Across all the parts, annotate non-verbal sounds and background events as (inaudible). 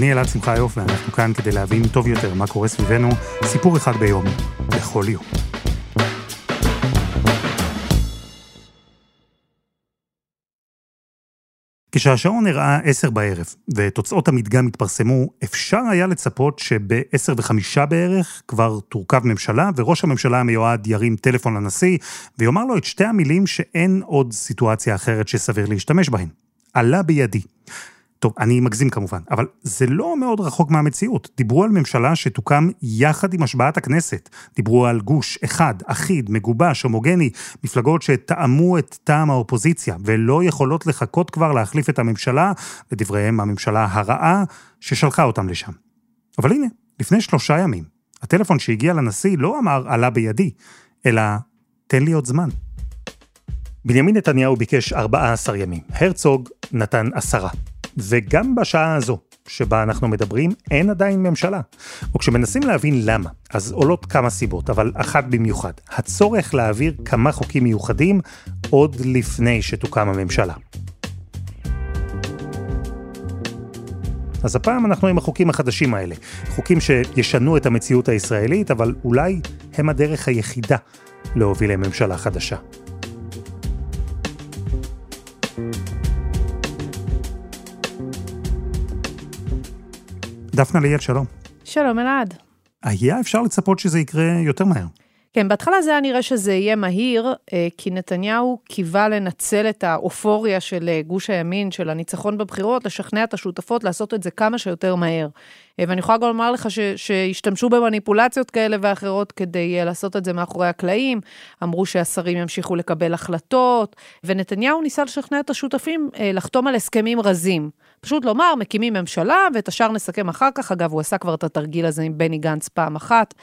אני אלעד שמחיוף, ואנחנו כאן כדי להבין טוב יותר מה קורה סביבנו, סיפור אחד ביום, לכל יום. כשהשעון הראה עשר בערב ותוצאות המדגם התפרסמו, אפשר היה לצפות שבעשר וחמישה בערך כבר תורכב ממשלה, וראש הממשלה המיועד ירים טלפון לנשיא ויאמר לו את שתי המילים שאין עוד סיטואציה אחרת שסביר להשתמש בהן. עלה בידי. טוב, אני מגזים כמובן, אבל זה לא מאוד רחוק מהמציאות. דיברו על ממשלה שתוקם יחד עם השבעת הכנסת. דיברו על גוש אחד, אחיד, מגובש, הומוגני, מפלגות שטעמו את טעם האופוזיציה, ולא יכולות לחכות כבר להחליף את הממשלה, לדבריהם הממשלה הרעה, ששלחה אותם לשם. אבל הנה, לפני שלושה ימים, הטלפון שהגיע לנשיא לא אמר עלה בידי, אלא תן לי עוד זמן. בנימין נתניהו ביקש 14 ימים, הרצוג נתן עשרה. וגם בשעה הזו, שבה אנחנו מדברים, אין עדיין ממשלה. וכשמנסים להבין למה, אז עולות כמה סיבות, אבל אחת במיוחד, הצורך להעביר כמה חוקים מיוחדים עוד לפני שתוקם הממשלה. אז הפעם אנחנו עם החוקים החדשים האלה. חוקים שישנו את המציאות הישראלית, אבל אולי הם הדרך היחידה להוביל לממשלה חדשה. דפנה ליאל, שלום. שלום אלעד. היה אפשר לצפות שזה יקרה יותר מהר. כן, בהתחלה זה היה נראה שזה יהיה מהיר, אה, כי נתניהו קיווה לנצל את האופוריה של אה, גוש הימין, של הניצחון בבחירות, לשכנע את השותפות לעשות את זה כמה שיותר מהר. אה, ואני יכולה גם לומר לך ש, שהשתמשו במניפולציות כאלה ואחרות כדי לעשות את זה מאחורי הקלעים. אמרו שהשרים ימשיכו לקבל החלטות, ונתניהו ניסה לשכנע את השותפים לחתום על הסכמים רזים. פשוט לומר, מקימים ממשלה, ואת השאר נסכם אחר כך. אגב, הוא עשה כבר את התרגיל הזה עם בני גנץ פעם אחת.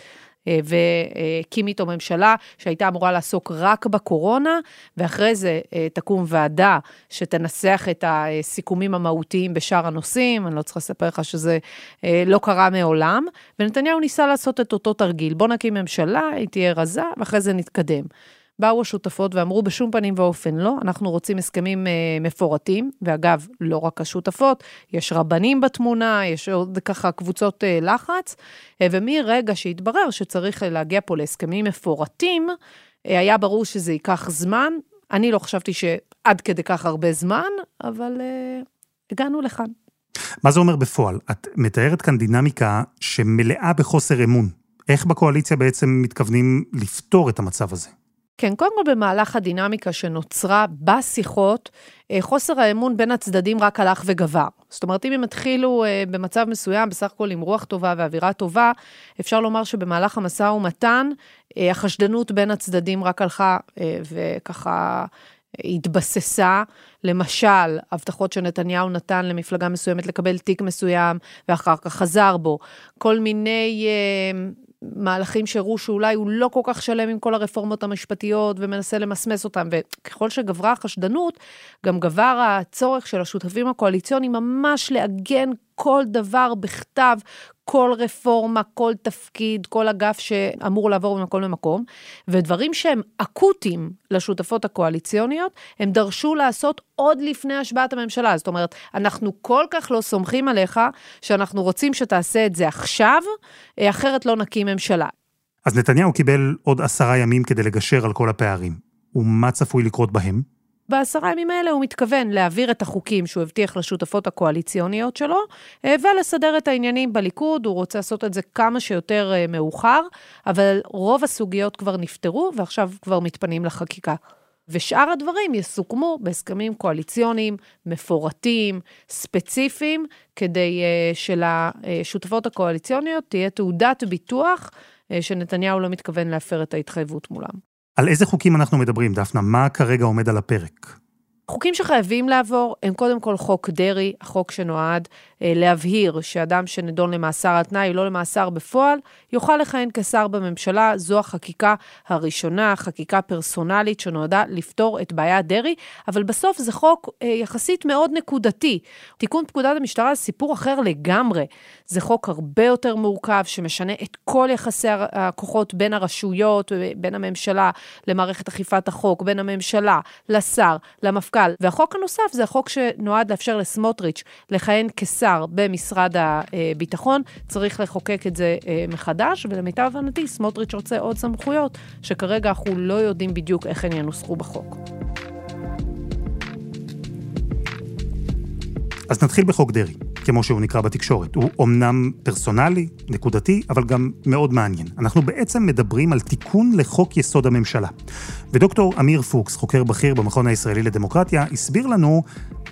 אה, והקים איתו ממשלה שהייתה אמורה לעסוק רק בקורונה, ואחרי זה אה, תקום ועדה שתנסח את הסיכומים המהותיים בשאר הנושאים, אני לא צריכה לספר לך שזה אה, לא קרה מעולם, ונתניהו ניסה לעשות את אותו תרגיל, בוא נקים ממשלה, היא תהיה רזה, ואחרי זה נתקדם. באו השותפות ואמרו בשום פנים ואופן לא, אנחנו רוצים הסכמים אה, מפורטים, ואגב, לא רק השותפות, יש רבנים בתמונה, יש עוד ככה קבוצות אה, לחץ, אה, ומרגע שהתברר שצריך להגיע פה להסכמים מפורטים, אה, היה ברור שזה ייקח זמן. אני לא חשבתי שעד כדי כך הרבה זמן, אבל אה, הגענו לכאן. מה זה אומר בפועל? את מתארת כאן דינמיקה שמלאה בחוסר אמון. איך בקואליציה בעצם מתכוונים לפתור את המצב הזה? כן, קודם כל במהלך הדינמיקה שנוצרה בשיחות, אה, חוסר האמון בין הצדדים רק הלך וגבר. זאת אומרת, אם הם התחילו אה, במצב מסוים, בסך הכל עם רוח טובה ואווירה טובה, אפשר לומר שבמהלך המשא ומתן, אה, החשדנות בין הצדדים רק הלכה וככה התבססה. למשל, הבטחות שנתניהו נתן למפלגה מסוימת לקבל תיק מסוים, ואחר כך חזר בו. כל מיני מהלכים שהראו שאולי הוא לא כל כך שלם עם כל הרפורמות המשפטיות ומנסה למסמס אותם, וככל שגברה החשדנות, גם גבר הצורך של השותפים הקואליציוניים ממש לעגן כל דבר בכתב, כל רפורמה, כל תפקיד, כל אגף שאמור לעבור ממקום למקום, ודברים שהם אקוטיים לשותפות הקואליציוניות, הם דרשו לעשות עוד לפני השבעת הממשלה. זאת אומרת, אנחנו כל כך לא סומכים עליך, שאנחנו רוצים שתעשה את זה עכשיו, אחרת לא נקים ממשלה. אז נתניהו קיבל עוד עשרה ימים כדי לגשר על כל הפערים. ומה צפוי לקרות בהם? בעשרה ימים האלה הוא מתכוון להעביר את החוקים שהוא הבטיח לשותפות הקואליציוניות שלו, אה, ולסדר את העניינים בליכוד, הוא רוצה לעשות את זה כמה שיותר אה, מאוחר, אבל רוב הסוגיות כבר נפתרו, ועכשיו כבר מתפנים לחקיקה. ושאר הדברים יסוכמו בהסכמים קואליציוניים מפורטים, ספציפיים, כדי uh, שלשותפות הקואליציוניות תהיה תעודת ביטוח uh, שנתניהו לא מתכוון להפר את ההתחייבות מולם. על איזה חוקים אנחנו מדברים, דפנה? מה כרגע עומד על הפרק? חוקים שחייבים לעבור הם קודם כל חוק דרעי, החוק שנועד אה, להבהיר שאדם שנידון למאסר על תנאי, לא למאסר בפועל, יוכל לכהן כשר בממשלה. זו החקיקה הראשונה, חקיקה פרסונלית שנועדה לפתור את בעיית דרעי, אבל בסוף זה חוק אה, יחסית מאוד נקודתי. תיקון פקודת המשטרה זה סיפור אחר לגמרי. זה חוק הרבה יותר מורכב, שמשנה את כל יחסי הכוחות בין הרשויות, בין הממשלה למערכת אכיפת החוק, בין הממשלה לשר, למפכ"ל. והחוק הנוסף זה החוק שנועד לאפשר לסמוטריץ' לכהן כשר במשרד הביטחון. צריך לחוקק את זה אה, מחדש, ולמיטב הבנתי, סמוטריץ' רוצה עוד סמכויות, שכרגע אנחנו לא יודעים בדיוק איך הן ינוסחו בחוק. אז נתחיל בחוק דרעי, כמו שהוא נקרא בתקשורת. הוא אומנם פרסונלי, נקודתי, אבל גם מאוד מעניין. אנחנו בעצם מדברים על תיקון לחוק יסוד הממשלה. ודוקטור אמיר פוקס, חוקר בכיר במכון הישראלי לדמוקרטיה, הסביר לנו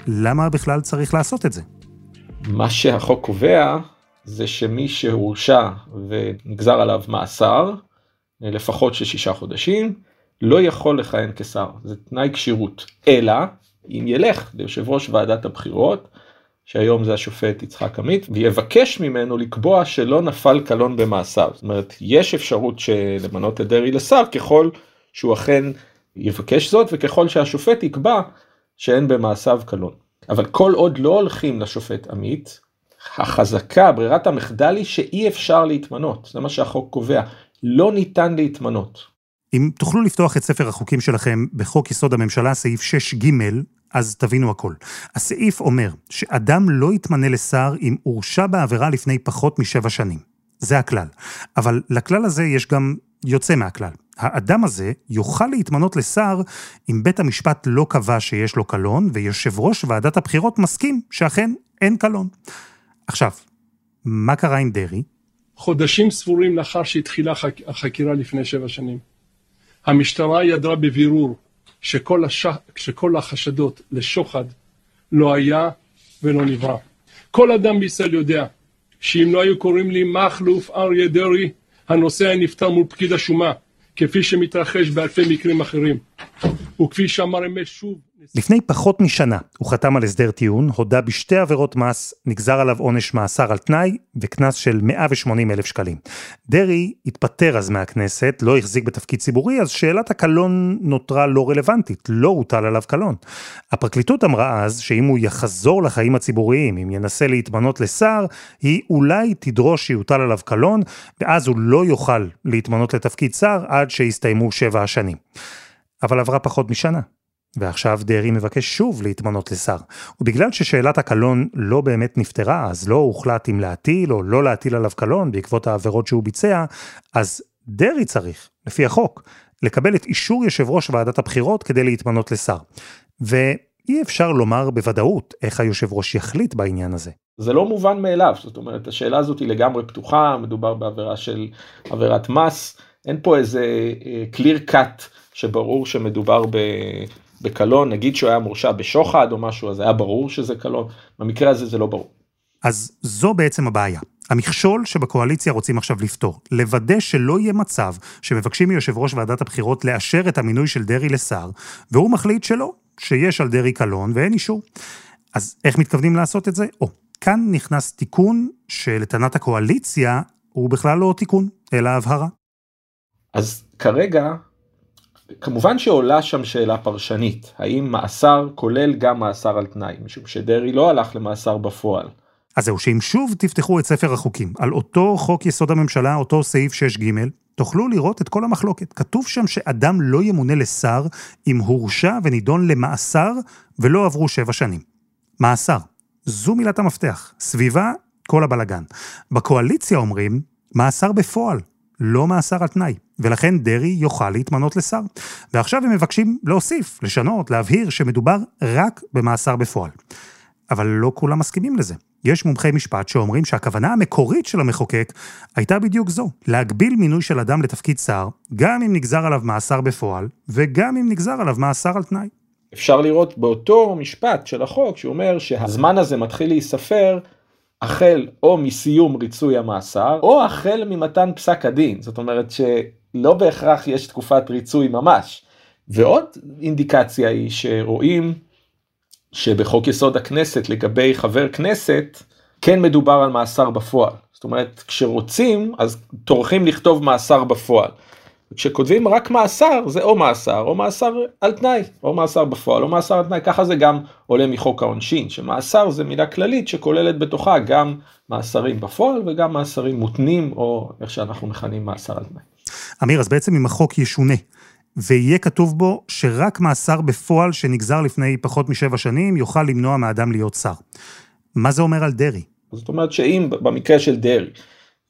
למה בכלל צריך לעשות את זה. מה שהחוק קובע זה שמי שהורשע ונגזר עליו מאסר, לפחות של שישה חודשים, לא יכול לכהן כשר, זה תנאי כשירות, אלא אם ילך ליושב ראש ועדת הבחירות שהיום זה השופט יצחק עמית, ויבקש ממנו לקבוע שלא נפל קלון במעשיו. זאת אומרת, יש אפשרות למנות את דרעי לשר ככל שהוא אכן יבקש זאת, וככל שהשופט יקבע שאין במעשיו קלון. אבל כל עוד לא הולכים לשופט עמית, החזקה, ברירת המחדל היא שאי אפשר להתמנות, זה מה שהחוק קובע, לא ניתן להתמנות. אם תוכלו לפתוח את ספר החוקים שלכם בחוק יסוד הממשלה, סעיף 6ג, אז תבינו הכל. הסעיף אומר שאדם לא יתמנה לשר אם הורשע בעבירה לפני פחות משבע שנים. זה הכלל. אבל לכלל הזה יש גם יוצא מהכלל. האדם הזה יוכל להתמנות לשר אם בית המשפט לא קבע שיש לו קלון, ויושב ראש ועדת הבחירות מסכים שאכן אין קלון. עכשיו, מה קרה עם דרעי? חודשים ספורים לאחר שהתחילה החקירה לפני שבע שנים. המשטרה ידעה בבירור שכל, הש... שכל החשדות לשוחד לא היה ולא נברא. כל אדם בישראל יודע שאם לא היו קוראים לי מכלוף אריה דרעי, הנושא היה נפתר מול פקיד השומה, כפי שמתרחש באלפי מקרים אחרים. וכפי שאמר אמש שוב... לפני פחות משנה הוא חתם על הסדר טיעון, הודה בשתי עבירות מס, נגזר עליו עונש מאסר על תנאי וקנס של 180 אלף שקלים. דרעי התפטר אז מהכנסת, לא החזיק בתפקיד ציבורי, אז שאלת הקלון נותרה לא רלוונטית, לא הוטל עליו קלון. הפרקליטות אמרה אז שאם הוא יחזור לחיים הציבוריים, אם ינסה להתמנות לשר, היא אולי תדרוש שיוטל עליו קלון, ואז הוא לא יוכל להתמנות לתפקיד שר עד שיסתיימו שבע השנים. אבל עברה פחות משנה. ועכשיו דרעי מבקש שוב להתמנות לשר. ובגלל ששאלת הקלון לא באמת נפתרה, אז לא הוחלט אם להטיל או לא להטיל עליו קלון בעקבות העבירות שהוא ביצע, אז דרעי צריך, לפי החוק, לקבל את אישור יושב ראש ועדת הבחירות כדי להתמנות לשר. ואי אפשר לומר בוודאות איך היושב ראש יחליט בעניין הזה. זה לא מובן מאליו, זאת אומרת, השאלה הזאת היא לגמרי פתוחה, מדובר בעבירה של עבירת מס, אין פה איזה קליר uh, קאט שברור שמדובר. בקלון, נגיד שהוא היה מורשע בשוחד או משהו, אז היה ברור שזה קלון, במקרה הזה זה לא ברור. אז זו בעצם הבעיה. המכשול שבקואליציה רוצים עכשיו לפתור, לוודא שלא יהיה מצב שמבקשים מיושב ראש ועדת הבחירות לאשר את המינוי של דרעי לשר, והוא מחליט שלא, שיש על דרעי קלון ואין אישור. אז איך מתכוונים לעשות את זה? או, כאן נכנס תיקון שלטענת הקואליציה הוא בכלל לא תיקון, אלא הבהרה. אז כרגע כמובן שעולה שם שאלה פרשנית, האם מאסר כולל גם מאסר על תנאי, משום שדרעי לא הלך למאסר בפועל. אז זהו, שאם שוב תפתחו את ספר החוקים, על אותו חוק יסוד הממשלה, אותו סעיף 6ג, תוכלו לראות את כל המחלוקת. כתוב שם שאדם לא ימונה לשר אם הורשע ונידון למאסר ולא עברו שבע שנים. מאסר. זו מילת המפתח. סביבה, כל הבלגן. בקואליציה אומרים, מאסר בפועל, לא מאסר על תנאי. ולכן דרעי יוכל להתמנות לשר. ועכשיו הם מבקשים להוסיף, לשנות, להבהיר שמדובר רק במאסר בפועל. אבל לא כולם מסכימים לזה. יש מומחי משפט שאומרים שהכוונה המקורית של המחוקק הייתה בדיוק זו, להגביל מינוי של אדם לתפקיד שר, גם אם נגזר עליו מאסר בפועל, וגם אם נגזר עליו מאסר על תנאי. אפשר לראות באותו משפט של החוק שאומר שהזמן הזה מתחיל להיספר החל או מסיום ריצוי המאסר, או החל ממתן פסק הדין. זאת אומרת שלא בהכרח יש תקופת ריצוי ממש. ועוד אינדיקציה היא שרואים שבחוק יסוד הכנסת לגבי חבר כנסת, כן מדובר על מאסר בפועל. זאת אומרת, כשרוצים, אז טורחים לכתוב מאסר בפועל. כשכותבים רק מאסר, זה או מאסר, או מאסר על תנאי, או מאסר בפועל, או מאסר על תנאי, ככה זה גם עולה מחוק העונשין, שמאסר זה מילה כללית שכוללת בתוכה גם מאסרים בפועל וגם מאסרים מותנים, או איך שאנחנו מכנים מאסר על תנאי. אמיר, אז בעצם אם החוק ישונה, ויהיה כתוב בו שרק מאסר בפועל שנגזר לפני פחות משבע שנים יוכל למנוע מאדם להיות שר. מה זה אומר על דרעי? זאת אומרת שאם במקרה של דרעי,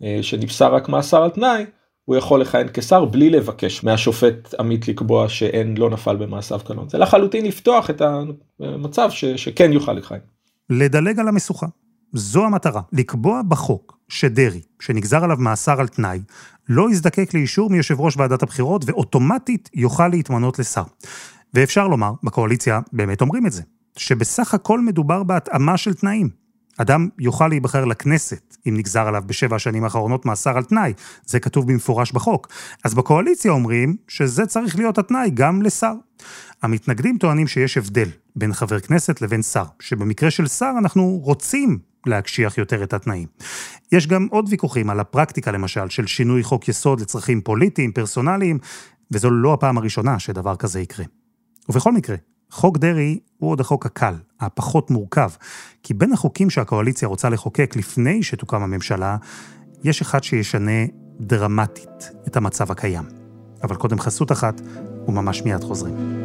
אה, שנפסר רק מאסר על תנאי, הוא יכול לכהן כשר בלי לבקש מהשופט עמית לקבוע שאין, לא נפל במעשיו קלון. זה לחלוטין לפתוח את המצב ש, שכן יוכל לכהן. לדלג על המשוכה. זו המטרה, לקבוע בחוק שדרעי, שנגזר עליו מאסר על תנאי, לא יזדקק לאישור מיושב ראש ועדת הבחירות ואוטומטית יוכל להתמנות לשר. ואפשר לומר, בקואליציה באמת אומרים את זה, שבסך הכל מדובר בהתאמה של תנאים. אדם יוכל להיבחר לכנסת, אם נגזר עליו בשבע השנים האחרונות מאסר על תנאי, זה כתוב במפורש בחוק. אז בקואליציה אומרים שזה צריך להיות התנאי גם לשר. המתנגדים טוענים שיש הבדל בין חבר כנסת לבין שר, שבמקרה של שר אנחנו רוצים להקשיח יותר את התנאים. יש גם עוד ויכוחים על הפרקטיקה למשל של שינוי חוק יסוד לצרכים פוליטיים, פרסונליים, וזו לא הפעם הראשונה שדבר כזה יקרה. ובכל מקרה, חוק דרעי הוא עוד החוק הקל, הפחות מורכב, כי בין החוקים שהקואליציה רוצה לחוקק לפני שתוקם הממשלה, יש אחד שישנה דרמטית את המצב הקיים. אבל קודם חסות אחת, וממש מיד חוזרים.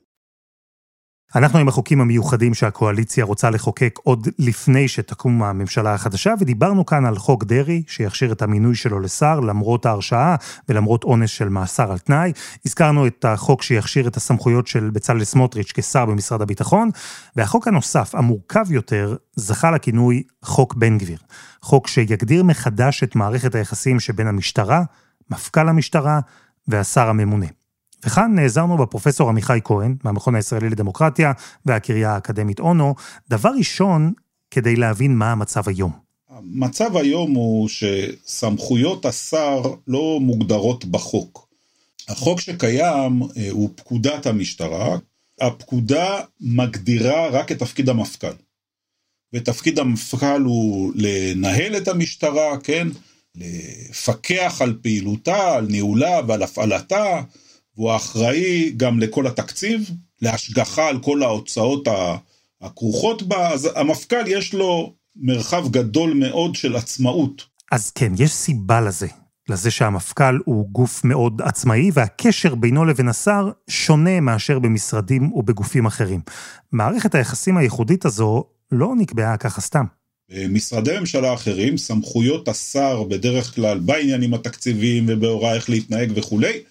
אנחנו עם החוקים המיוחדים שהקואליציה רוצה לחוקק עוד לפני שתקום הממשלה החדשה, ודיברנו כאן על חוק דרעי, שיכשיר את המינוי שלו לשר למרות ההרשעה ולמרות עונש של מאסר על תנאי. הזכרנו את החוק שיכשיר את הסמכויות של בצלאל סמוטריץ' כשר במשרד הביטחון, והחוק הנוסף, המורכב יותר, זכה לכינוי חוק בן גביר. חוק שיגדיר מחדש את מערכת היחסים שבין המשטרה, מפכ"ל המשטרה והשר הממונה. וכאן נעזרנו בפרופסור עמיחי כהן, מהמכון הישראלי לדמוקרטיה והקריה האקדמית אונו, דבר ראשון, כדי להבין מה המצב היום. המצב היום הוא שסמכויות השר לא מוגדרות בחוק. החוק שקיים אה, הוא פקודת המשטרה. הפקודה מגדירה רק את תפקיד המפכ"ל. ותפקיד המפכ"ל הוא לנהל את המשטרה, כן? לפקח על פעילותה, על ניהולה ועל הפעלתה. והוא אחראי גם לכל התקציב, להשגחה על כל ההוצאות הכרוכות בה, אז המפכ"ל יש לו מרחב גדול מאוד של עצמאות. אז כן, יש סיבה לזה. לזה שהמפכ"ל הוא גוף מאוד עצמאי, והקשר בינו לבין השר שונה מאשר במשרדים ובגופים אחרים. מערכת היחסים הייחודית הזו לא נקבעה ככה סתם. משרדי ממשלה אחרים, סמכויות השר בדרך כלל בעניינים התקציביים ובהוראה איך להתנהג וכולי,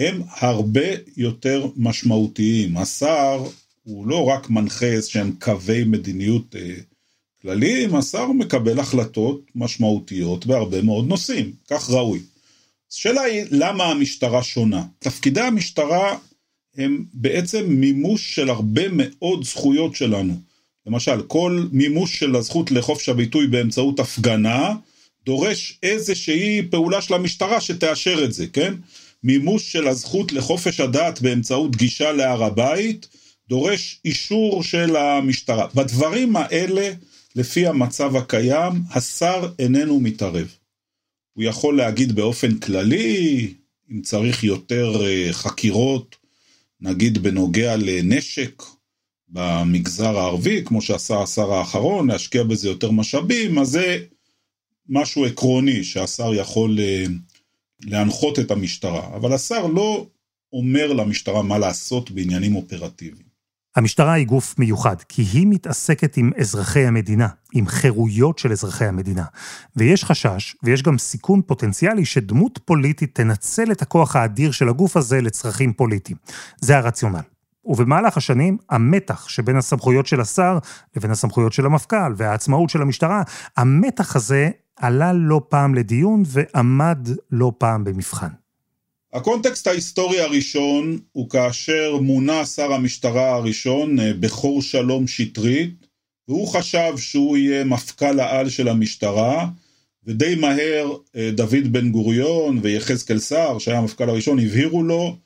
הם הרבה יותר משמעותיים. השר הוא לא רק מנחה איזשהם קווי מדיניות אה, כלליים, השר מקבל החלטות משמעותיות בהרבה מאוד נושאים, כך ראוי. השאלה היא למה המשטרה שונה. תפקידי המשטרה הם בעצם מימוש של הרבה מאוד זכויות שלנו. למשל, כל מימוש של הזכות לחופש הביטוי באמצעות הפגנה, דורש איזושהי פעולה של המשטרה שתאשר את זה, כן? מימוש של הזכות לחופש הדת באמצעות גישה להר הבית, דורש אישור של המשטרה. בדברים האלה, לפי המצב הקיים, השר איננו מתערב. הוא יכול להגיד באופן כללי, אם צריך יותר אה, חקירות, נגיד בנוגע לנשק במגזר הערבי, כמו שעשה השר האחרון, להשקיע בזה יותר משאבים, אז זה משהו עקרוני שהשר יכול אה, להנחות את המשטרה, אבל השר לא אומר למשטרה מה לעשות בעניינים אופרטיביים. המשטרה היא גוף מיוחד, כי היא מתעסקת עם אזרחי המדינה, עם חירויות של אזרחי המדינה. ויש חשש, ויש גם סיכון פוטנציאלי שדמות פוליטית תנצל את הכוח האדיר של הגוף הזה לצרכים פוליטיים. זה הרציונל. ובמהלך השנים, המתח שבין הסמכויות של השר לבין הסמכויות של המפכ"ל והעצמאות של המשטרה, המתח הזה עלה לא פעם לדיון ועמד לא פעם במבחן. הקונטקסט ההיסטורי הראשון הוא כאשר מונה שר המשטרה הראשון, אה, בכור שלום שטרית, והוא חשב שהוא יהיה מפכ"ל העל של המשטרה, ודי מהר אה, דוד בן גוריון ויחזקאל סער, שהיה המפכ"ל הראשון, הבהירו לו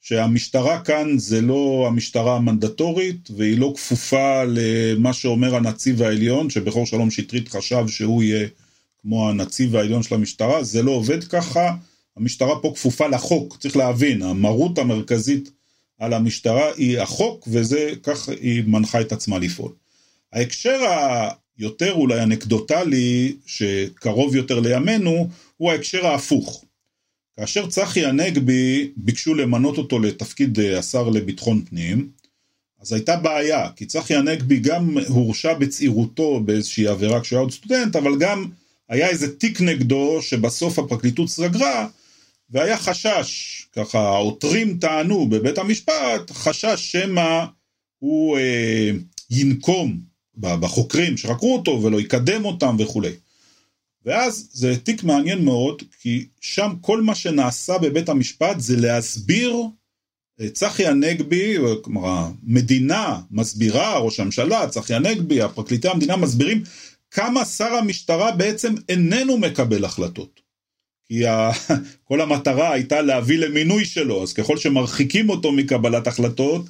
שהמשטרה כאן זה לא המשטרה המנדטורית, והיא לא כפופה למה שאומר הנציב העליון, שבכור שלום שטרית חשב שהוא יהיה כמו הנציב העליון של המשטרה, זה לא עובד ככה, המשטרה פה כפופה לחוק, צריך להבין, המרות המרכזית על המשטרה היא החוק, וזה, כך היא מנחה את עצמה לפעול. ההקשר היותר אולי אנקדוטלי, שקרוב יותר לימינו, הוא ההקשר ההפוך. כאשר צחי הנגבי ביקשו למנות אותו לתפקיד אה, השר לביטחון פנים, אז הייתה בעיה, כי צחי הנגבי גם הורשע בצעירותו באיזושהי עבירה כשהוא היה עוד סטודנט, אבל גם היה איזה תיק נגדו שבסוף הפרקליטות סגרה, והיה חשש, ככה העותרים טענו בבית המשפט, חשש שמא הוא אה, ינקום בחוקרים שחקרו אותו ולא יקדם אותם וכולי. ואז זה תיק מעניין מאוד, כי שם כל מה שנעשה בבית המשפט זה להסביר, אה, צחי הנגבי, כלומר המדינה מסבירה, ראש הממשלה, צחי הנגבי, הפרקליטי המדינה מסבירים כמה שר המשטרה בעצם איננו מקבל החלטות. כי ה... (laughs) כל המטרה הייתה להביא למינוי שלו, אז ככל שמרחיקים אותו מקבלת החלטות,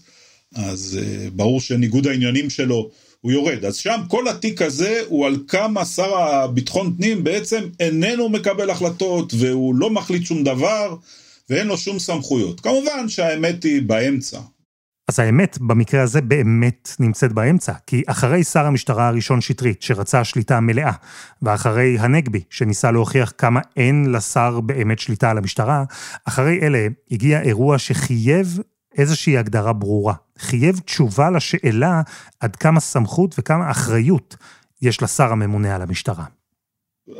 אז uh, ברור שניגוד העניינים שלו הוא יורד. אז שם כל התיק הזה הוא על כמה שר הביטחון פנים בעצם איננו מקבל החלטות והוא לא מחליט שום דבר ואין לו שום סמכויות. כמובן שהאמת היא באמצע. אז האמת במקרה הזה באמת נמצאת באמצע, כי אחרי שר המשטרה הראשון שטרית, שרצה שליטה מלאה, ואחרי הנגבי, שניסה להוכיח כמה אין לשר באמת שליטה על המשטרה, אחרי אלה הגיע אירוע שחייב איזושהי הגדרה ברורה. חייב תשובה לשאלה עד כמה סמכות וכמה אחריות יש לשר הממונה על המשטרה.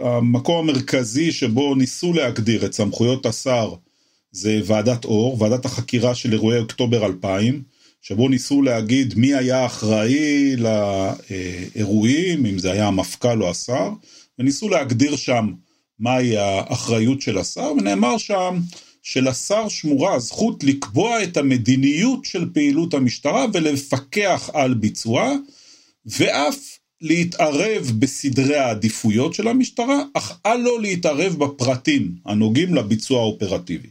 המקום המרכזי שבו ניסו להגדיר את סמכויות השר זה ועדת אור, ועדת החקירה של אירועי אוקטובר 2000, שבו ניסו להגיד מי היה אחראי לאירועים, אם זה היה המפכ"ל או השר, וניסו להגדיר שם מהי האחריות של השר, ונאמר שם שלשר שמורה הזכות לקבוע את המדיניות של פעילות המשטרה ולפקח על ביצועה, ואף להתערב בסדרי העדיפויות של המשטרה, אך אל לא להתערב בפרטים הנוגעים לביצוע האופרטיבי.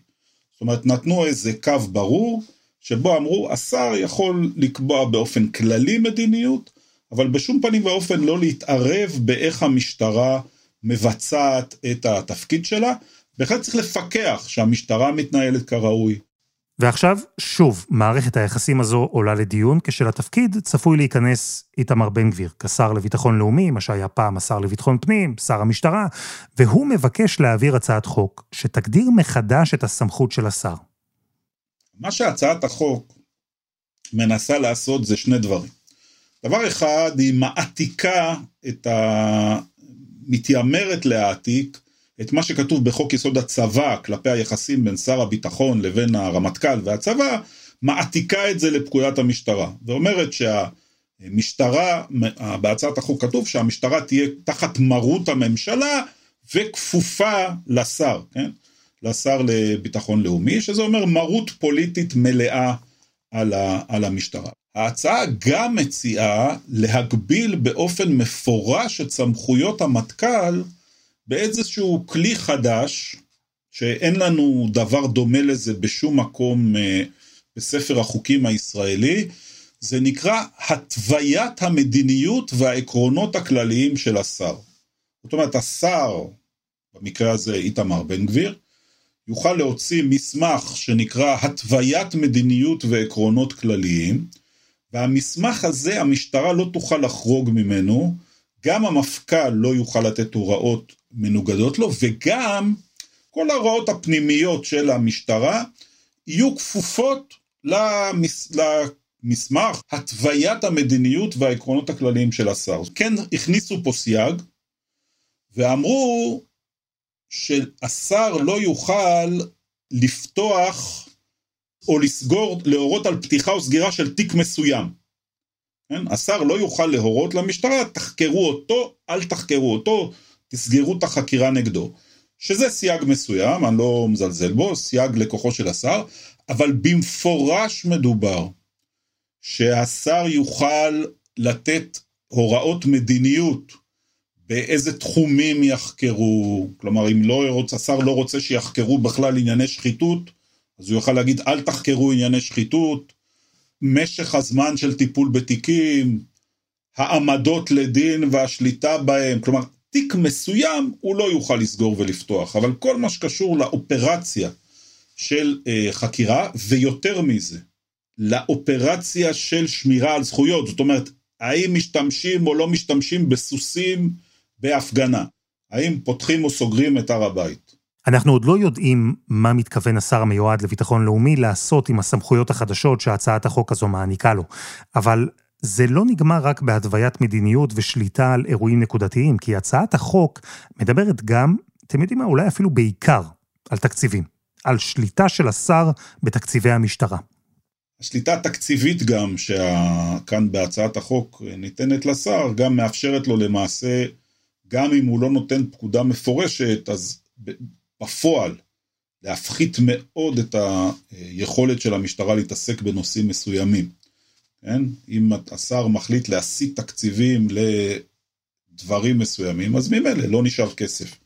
זאת אומרת, נתנו איזה קו ברור, שבו אמרו, השר יכול לקבוע באופן כללי מדיניות, אבל בשום פנים ואופן לא להתערב באיך המשטרה מבצעת את התפקיד שלה, בהחלט צריך לפקח שהמשטרה מתנהלת כראוי. ועכשיו, שוב, מערכת היחסים הזו עולה לדיון, כשלתפקיד צפוי להיכנס איתמר בן גביר, כשר לביטחון לאומי, מה שהיה פעם השר לביטחון פנים, שר המשטרה, והוא מבקש להעביר הצעת חוק שתגדיר מחדש את הסמכות של השר. מה שהצעת החוק מנסה לעשות זה שני דברים. דבר אחד, היא מעתיקה את ה... מתיימרת להעתיק את מה שכתוב בחוק יסוד הצבא כלפי היחסים בין שר הביטחון לבין הרמטכ"ל והצבא, מעתיקה את זה לפקודת המשטרה, ואומרת שהמשטרה, בהצעת החוק כתוב שהמשטרה תהיה תחת מרות הממשלה וכפופה לשר, כן? לשר לביטחון לאומי, שזה אומר מרות פוליטית מלאה על, ה, על המשטרה. ההצעה גם מציעה להגביל באופן מפורש את סמכויות המטכ"ל באיזשהו כלי חדש, שאין לנו דבר דומה לזה בשום מקום אה, בספר החוקים הישראלי, זה נקרא התוויית המדיניות והעקרונות הכלליים של השר. זאת אומרת, השר, במקרה הזה איתמר בן גביר, יוכל להוציא מסמך שנקרא התוויית מדיניות ועקרונות כלליים, והמסמך הזה המשטרה לא תוכל לחרוג ממנו, גם המפכ"ל לא יוכל לתת הוראות מנוגדות לו, וגם כל ההוראות הפנימיות של המשטרה יהיו כפופות למס... למסמך התוויית המדיניות והעקרונות הכלליים של השר. כן הכניסו פה סייג, ואמרו שהשר לא יוכל לפתוח או לסגור, להורות על פתיחה או סגירה של תיק מסוים. כן? השר לא יוכל להורות למשטרה, תחקרו אותו, אל תחקרו אותו, תסגרו את החקירה נגדו. שזה סייג מסוים, אני לא מזלזל בו, סייג לכוחו של השר, אבל במפורש מדובר שהשר יוכל לתת הוראות מדיניות באיזה תחומים יחקרו, כלומר אם לא רוצה, השר לא רוצה שיחקרו בכלל ענייני שחיתות, אז הוא יוכל להגיד אל תחקרו ענייני שחיתות, משך הזמן של טיפול בתיקים, העמדות לדין והשליטה בהם, כלומר תיק מסוים הוא לא יוכל לסגור ולפתוח, אבל כל מה שקשור לאופרציה של אה, חקירה, ויותר מזה, לאופרציה של שמירה על זכויות, זאת אומרת, האם משתמשים או לא משתמשים בסוסים בהפגנה, האם פותחים או סוגרים את הר הבית. אנחנו עוד לא יודעים מה מתכוון השר המיועד לביטחון לאומי לעשות עם הסמכויות החדשות שהצעת החוק הזו מעניקה לו, אבל זה לא נגמר רק בהתוויית מדיניות ושליטה על אירועים נקודתיים, כי הצעת החוק מדברת גם, אתם יודעים מה, אולי אפילו בעיקר, על תקציבים. על שליטה של השר בתקציבי המשטרה. השליטה התקציבית גם, שכאן בהצעת החוק ניתנת לשר, גם מאפשרת לו למעשה, גם אם הוא לא נותן פקודה מפורשת, אז בפועל, להפחית מאוד את היכולת של המשטרה להתעסק בנושאים מסוימים. כן? אם השר מחליט להסיט תקציבים לדברים מסוימים, אז ממילא לא נשאר כסף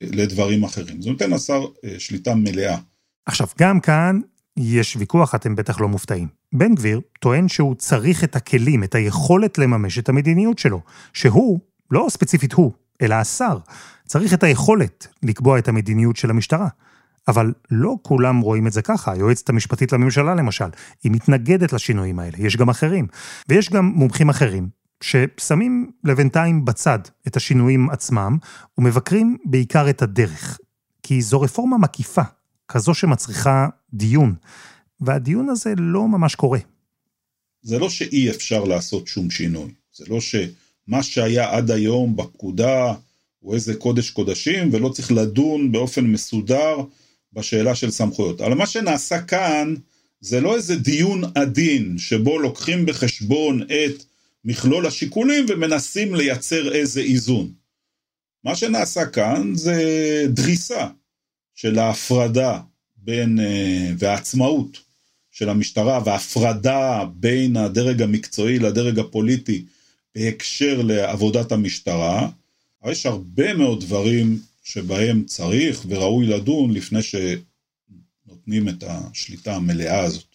לדברים אחרים. זה נותן לשר אה, שליטה מלאה. עכשיו, גם כאן יש ויכוח, אתם בטח לא מופתעים. בן גביר טוען שהוא צריך את הכלים, את היכולת לממש את המדיניות שלו, שהוא, לא ספציפית הוא, אלא השר, צריך את היכולת לקבוע את המדיניות של המשטרה. אבל לא כולם רואים את זה ככה, היועצת המשפטית לממשלה למשל, היא מתנגדת לשינויים האלה, יש גם אחרים. ויש גם מומחים אחרים, ששמים לבינתיים בצד את השינויים עצמם, ומבקרים בעיקר את הדרך. כי זו רפורמה מקיפה, כזו שמצריכה דיון, והדיון הזה לא ממש קורה. זה לא שאי אפשר לעשות שום שינוי, זה לא שמה שהיה עד היום בפקודה הוא איזה קודש קודשים, ולא צריך לדון באופן מסודר בשאלה של סמכויות. אבל מה שנעשה כאן זה לא איזה דיון עדין שבו לוקחים בחשבון את מכלול השיקולים ומנסים לייצר איזה איזון. מה שנעשה כאן זה דריסה של ההפרדה בין, אה, והעצמאות של המשטרה וההפרדה בין הדרג המקצועי לדרג הפוליטי בהקשר לעבודת המשטרה. יש הרבה מאוד דברים שבהם צריך וראוי לדון לפני שנותנים את השליטה המלאה הזאת.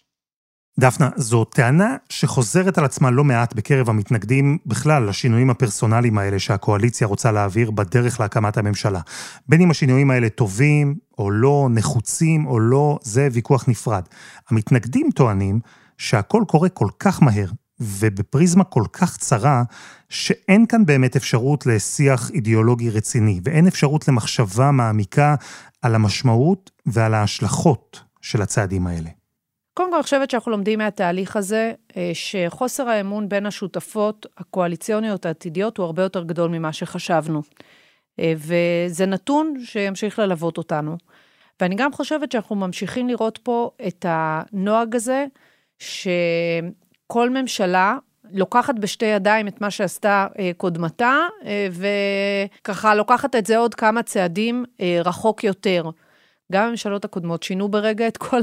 דפנה, זו טענה שחוזרת על עצמה לא מעט בקרב המתנגדים בכלל לשינויים הפרסונליים האלה שהקואליציה רוצה להעביר בדרך להקמת הממשלה. בין אם השינויים האלה טובים או לא, נחוצים או לא, זה ויכוח נפרד. המתנגדים טוענים שהכל קורה כל כך מהר ובפריזמה כל כך צרה, שאין כאן באמת אפשרות לשיח אידיאולוגי רציני, ואין אפשרות למחשבה מעמיקה על המשמעות ועל ההשלכות של הצעדים האלה. קודם כל, אני חושבת שאנחנו לומדים מהתהליך הזה, אה, שחוסר האמון בין השותפות הקואליציוניות העתידיות הוא הרבה יותר גדול ממה שחשבנו. אה, וזה נתון שימשיך ללוות אותנו. ואני גם חושבת שאנחנו ממשיכים לראות פה את הנוהג הזה, שכל ממשלה לוקחת בשתי ידיים את מה שעשתה אה, קודמתה, אה, וככה לוקחת את זה עוד כמה צעדים אה, רחוק יותר. גם הממשלות הקודמות שינו ברגע את כל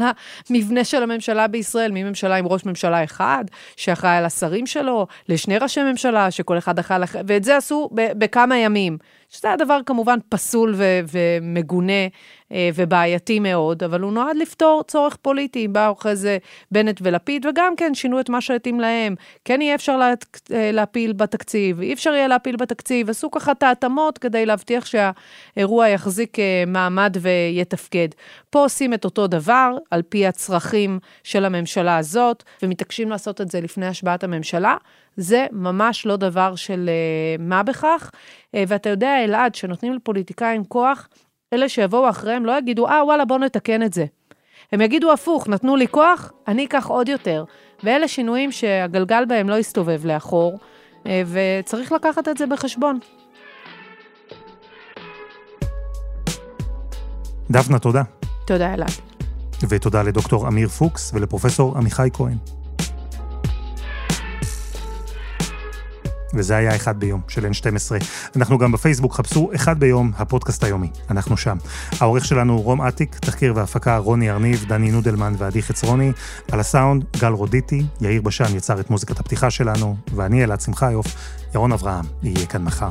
המבנה של הממשלה בישראל, מממשלה עם ראש ממשלה אחד, שאחראי על השרים שלו, לשני ראשי ממשלה, שכל אחד אחראי על... ואת זה עשו בכמה ימים. שזה הדבר כמובן פסול ו- ומגונה ובעייתי מאוד, אבל הוא נועד לפתור צורך פוליטי. באו אחרי זה בנט ולפיד, וגם כן שינו את מה שהתאים להם. כן יהיה אפשר לה, אה, להפיל בתקציב, אי אפשר יהיה להפיל בתקציב, עשו ככה את ההתאמות כדי להבטיח שהאירוע יחזיק אה, מעמד ויתפקד. פה עושים את אותו דבר, על פי הצרכים של הממשלה הזאת, ומתעקשים לעשות את זה לפני השבעת הממשלה. זה ממש לא דבר של מה בכך. ואתה יודע, אלעד, שנותנים לפוליטיקאים כוח, אלה שיבואו אחריהם לא יגידו, אה, וואלה, בואו נתקן את זה. הם יגידו הפוך, נתנו לי כוח, אני אקח עוד יותר. ואלה שינויים שהגלגל בהם לא יסתובב לאחור, uh, וצריך לקחת את זה בחשבון. דפנה, תודה. תודה, אלעד. ותודה לדוקטור אמיר פוקס ולפרופסור עמיחי כהן. וזה היה אחד ביום של N12. אנחנו גם בפייסבוק, חפשו אחד ביום, הפודקאסט היומי. אנחנו שם. העורך שלנו רום אטיק, תחקיר והפקה רוני ארניב, דני נודלמן ועדי חצרוני. על הסאונד, גל רודיטי, יאיר בשן יצר את מוזיקת הפתיחה שלנו, ואני אלעד שמחיוף, ירון אברהם יהיה כאן מחר.